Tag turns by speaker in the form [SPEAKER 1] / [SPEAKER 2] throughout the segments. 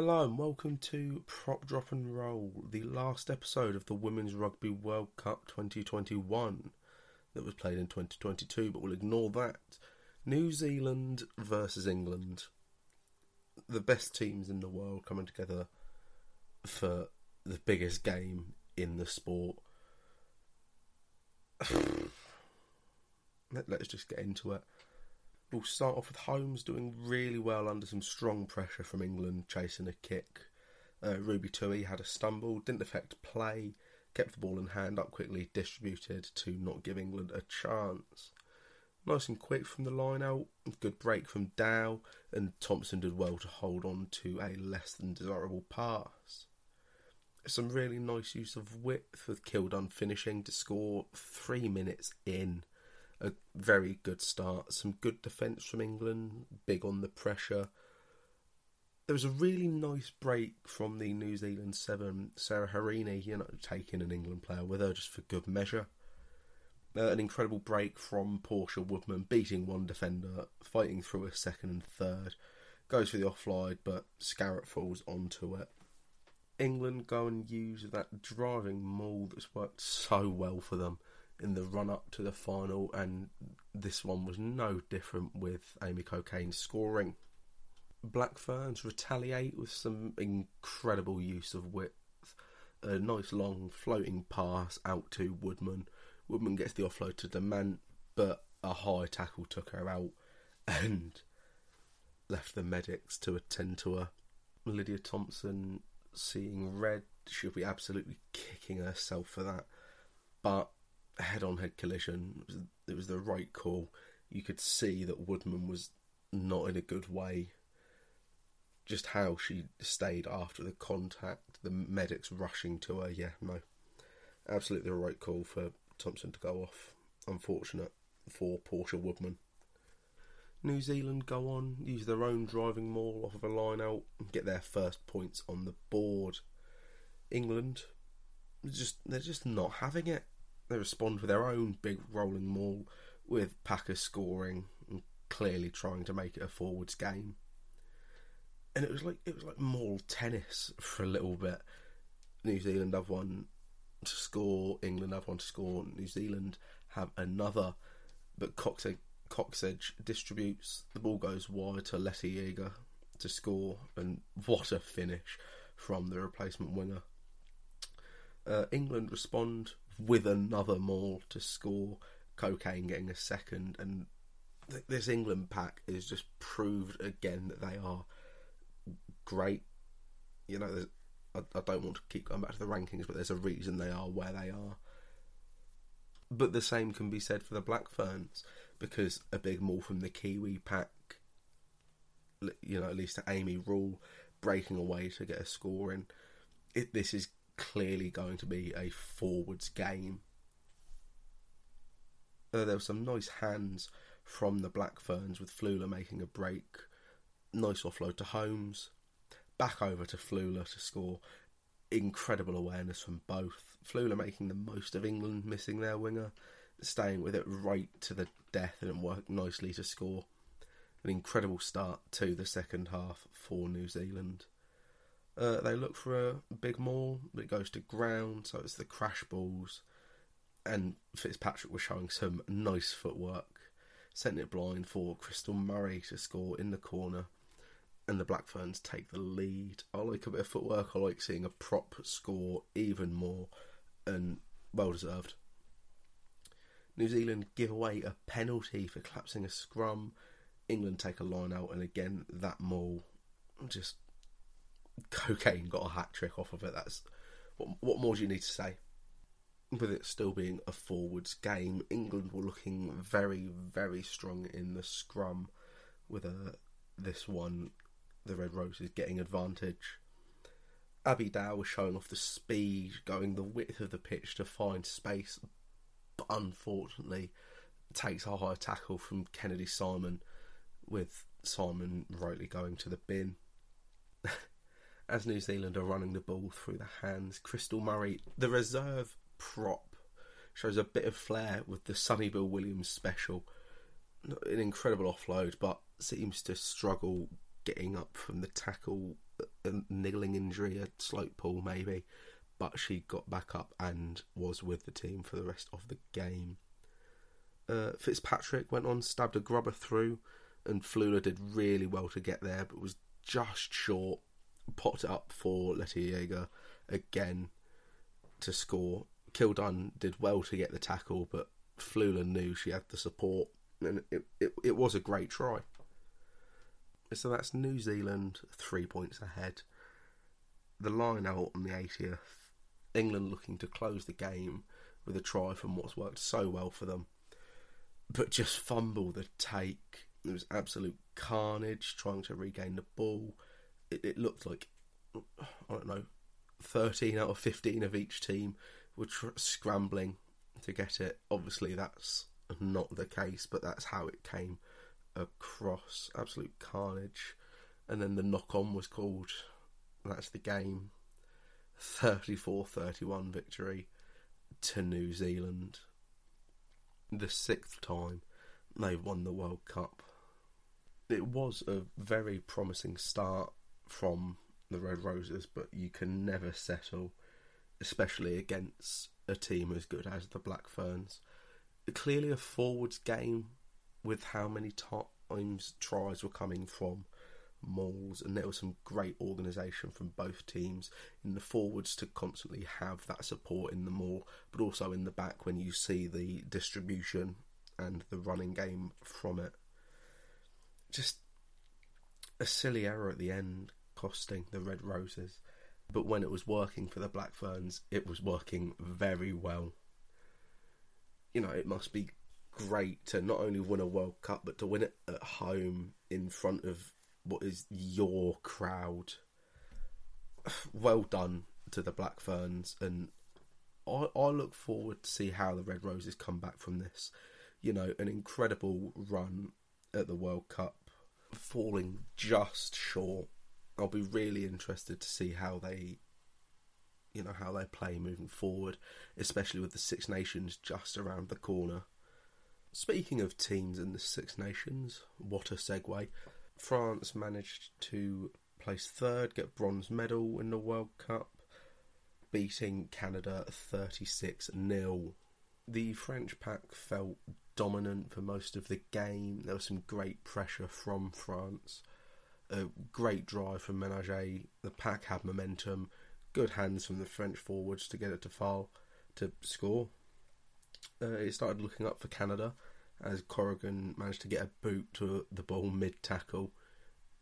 [SPEAKER 1] Hello and welcome to Prop Drop and Roll, the last episode of the Women's Rugby World Cup 2021 that was played in 2022, but we'll ignore that. New Zealand versus England. The best teams in the world coming together for the biggest game in the sport. Let, us just get into it. We'll start off with Holmes doing really well under some strong pressure from England, chasing a kick. Uh, Ruby Tui had a stumble, didn't affect play, kept the ball in hand up quickly, distributed to not give England a chance. Nice and quick from the line out, good break from Dow, and Thompson did well to hold on to a less than desirable pass. Some really nice use of width with Kildunne finishing to score three minutes in a very good start. Some good defence from England, big on the pressure. There was a really nice break from the New Zealand seven, Sarah Hirini, you know, taking an England player with her just for good measure. Uh, an incredible break from Portia Woodman, beating one defender, fighting through a second and third. Goes for the offload, but Scarratt falls onto it. England go and use that driving maul that's worked so well for them in the run up to the final, and this one was no different with Amy Cokayne scoring. Black Ferns retaliate with some incredible use of width. A nice long floating pass out to Woodman. Woodman gets the offload to Demant, but a high tackle took her out and left the medics to attend to her. Lydia Thompson seeing red, she'll be absolutely kicking herself for that. But head on head collision. It was, it was the right call. You could see that Woodman was not in a good way. Just how she stayed after the contact, the medics rushing to her. Yeah, no. Absolutely the right call for Thompson to go off. Unfortunate for Portia Woodman. New Zealand go on, use their own driving maul off of a line out, and get their first points on the board. England, just they're just not having it. They respond with their own big rolling maul, with Packer scoring and clearly trying to make it a forwards game. And it was like it was like maul tennis for a little bit. New Zealand have one to score, England have one to score, New Zealand have another, but Cocksedge, Cocksedge distributes, the ball goes wide to Leti-I'iga to score, and what a finish from the replacement winger. Uh, England respond with another maul to score. Cokayne getting a second, and th- this England pack is just proved again that they are great. You know, I, I don't want to keep going back to the rankings, but there's a reason they are where they are. But the same can be said for the Black Ferns because a big maul from the Kiwi pack, you know, at least to Amy Rule breaking away to get a score in. It, this is clearly going to be a forwards game. Uh, there were some nice hands from the Black Ferns with Fluhler making a break. Nice offload to Holmes. Back over to Fluhler to score. Incredible awareness from both. Fluhler making the most of England missing their winger, staying with it right to the death, and it worked nicely to score. An incredible start to the second half for New Zealand. Uh, they look for a big maul, it goes to ground, so it's the crash balls. And Fitzpatrick was showing some nice footwork, sending it blind for Krystal Murray to score in the corner. And the Black Ferns take the lead. I like a bit of footwork. I like seeing a prop score even more, and well deserved. New Zealand give away a penalty for collapsing a scrum. England take a line out, and again that maul just Cokayne got a hat trick off of it. That's what, what more do you need to say? With it still being a forwards game, England were looking very, very strong in the scrum. With a this one, the Red Roses getting advantage. Abby Dow was showing off the speed, going the width of the pitch to find space, but unfortunately takes a high tackle from Kennedy Simon, with Simon rightly going to the bin. as New Zealand are running the ball through the hands. Krystal Murray, the reserve prop, shows a bit of flair with the Sonny Bill Williams special. An incredible offload, but seems to struggle getting up from the tackle. a niggling injury, a slope pull maybe, but she got back up and was with the team for the rest of the game. Uh, Fitzpatrick went on, stabbed a grubber through, and Fluhler did really well to get there, but was just short. It up for Leti again to score. Kildunne did well to get the tackle, but Fluhler knew she had the support, and it, it, it was a great try. So that's New Zealand three points ahead. The line out on the 80th. England looking to close the game with a try from what's worked so well for them, but just fumble the take. It was absolute carnage trying to regain the ball. It, it looked like I don't know, 13 out of 15 of each team were tr- scrambling to get it. Obviously, that's not the case, but that's how it came across. Absolute carnage. And then the knock on was called. That's the game. 34 31 victory to New Zealand. The sixth time they've won the World Cup. It was a very promising start from the Red Roses, but you can never settle, especially against a team as good as the Black Ferns. Clearly, a forwards game with how many times tries were coming from mauls, and there was some great organisation from both teams in the forwards to constantly have that support in the maul, but also in the back when you see the distribution and the running game from it. Just a silly error at the end costing the Red Roses, but when it was working for the Black Ferns, it was working very well. You know, it must be great to not only win a World Cup, but to win it at home in front of what is your crowd. Well done to the Black Ferns, and I, I look forward to see how the Red Roses come back from this. You know, an incredible run at the World Cup, falling just short. I'll be really interested to see how they you know how they play moving forward, especially with the Six Nations just around the corner. Speaking of teams in the Six Nations, what a segue! France managed to place third, get bronze medal in the World Cup, beating Canada 36 0. The French pack felt dominant for most of the game. There was some great pressure from France. A great drive from Menager. The pack had momentum. Good hands from the French forwards to get it to Fall to score. Uh, it started looking up for Canada as Corrigan managed to get a boot to the ball mid tackle.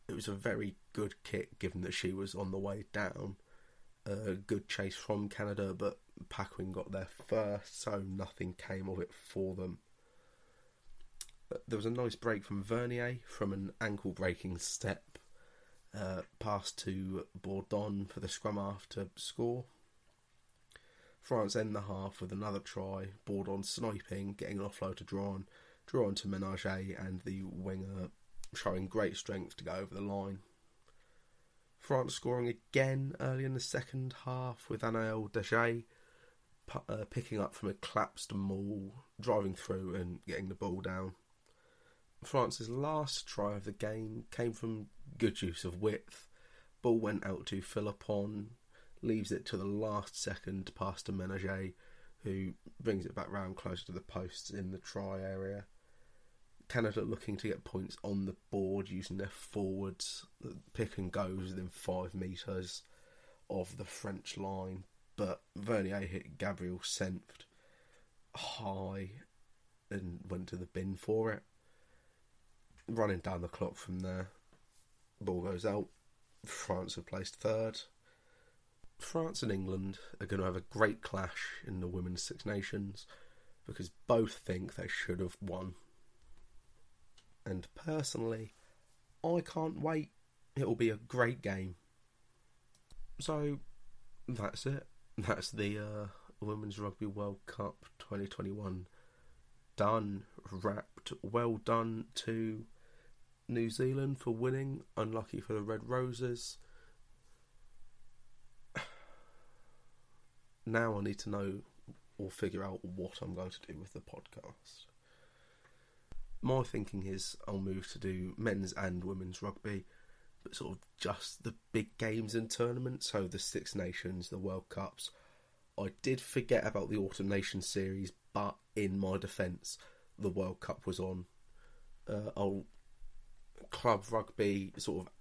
[SPEAKER 1] It was a very good kick given that she was on the way down. A good chase from Canada, but Paquin got there first, so nothing came of it for them. There was a nice break from Vernier from an ankle breaking step. Uh, pass to Bourdon for the scrum to score. France end the half with another try. Bourdon sniping, getting an offload to Drouin, Drouin to Menager, and the winger showing great strength to go over the line. France scoring again early in the second half with Anaël Deget uh, picking up from a collapsed maul, driving through and getting the ball down. France's last try of the game came from good use of width. Ball went out to Philippon, leaves it to the last second past to Menager, who brings it back round closer to the posts in the try area. Canada looking to get points on the board using their forwards. Pick and goes within five metres of the French line, but Vernier hit Gabrielle Senft high and went to the bin for it. Running down the clock from there, ball goes out. France have placed third. France and England are going to have a great clash in the Women's Six Nations because both think they should have won and personally, I can't wait. It'll be a great game. So, that's it. That's the uh, Women's Rugby World Cup 2021 done, wrapped. Well done to New Zealand for winning. Unlucky for the Red Roses. Now I need to know or figure out what I'm going to do with the podcast my thinking is I'll move to do men's and women's rugby but sort of just the big games and tournaments, so the Six Nations, the World Cups. I did forget about the Autumn Nations series, but in my defence, the World Cup was on. Uh, I'll club rugby, sort of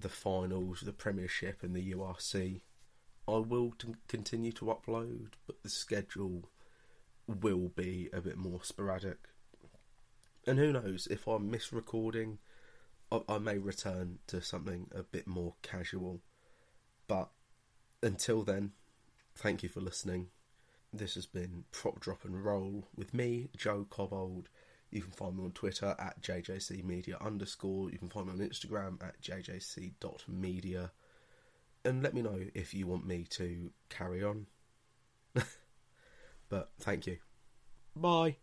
[SPEAKER 1] the finals, the Premiership, and the URC. I will t- continue to upload, but the schedule will be a bit more sporadic. And who knows, if I miss recording, I, I may return to something a bit more casual. But until then, thank you for listening. This has been Prop Drop and Roll with me, Joe Cobbold. You can find me on Twitter at jjcmedia underscore. You can find me on Instagram at jjc.media. And let me know if you want me to carry on. but thank you. Bye.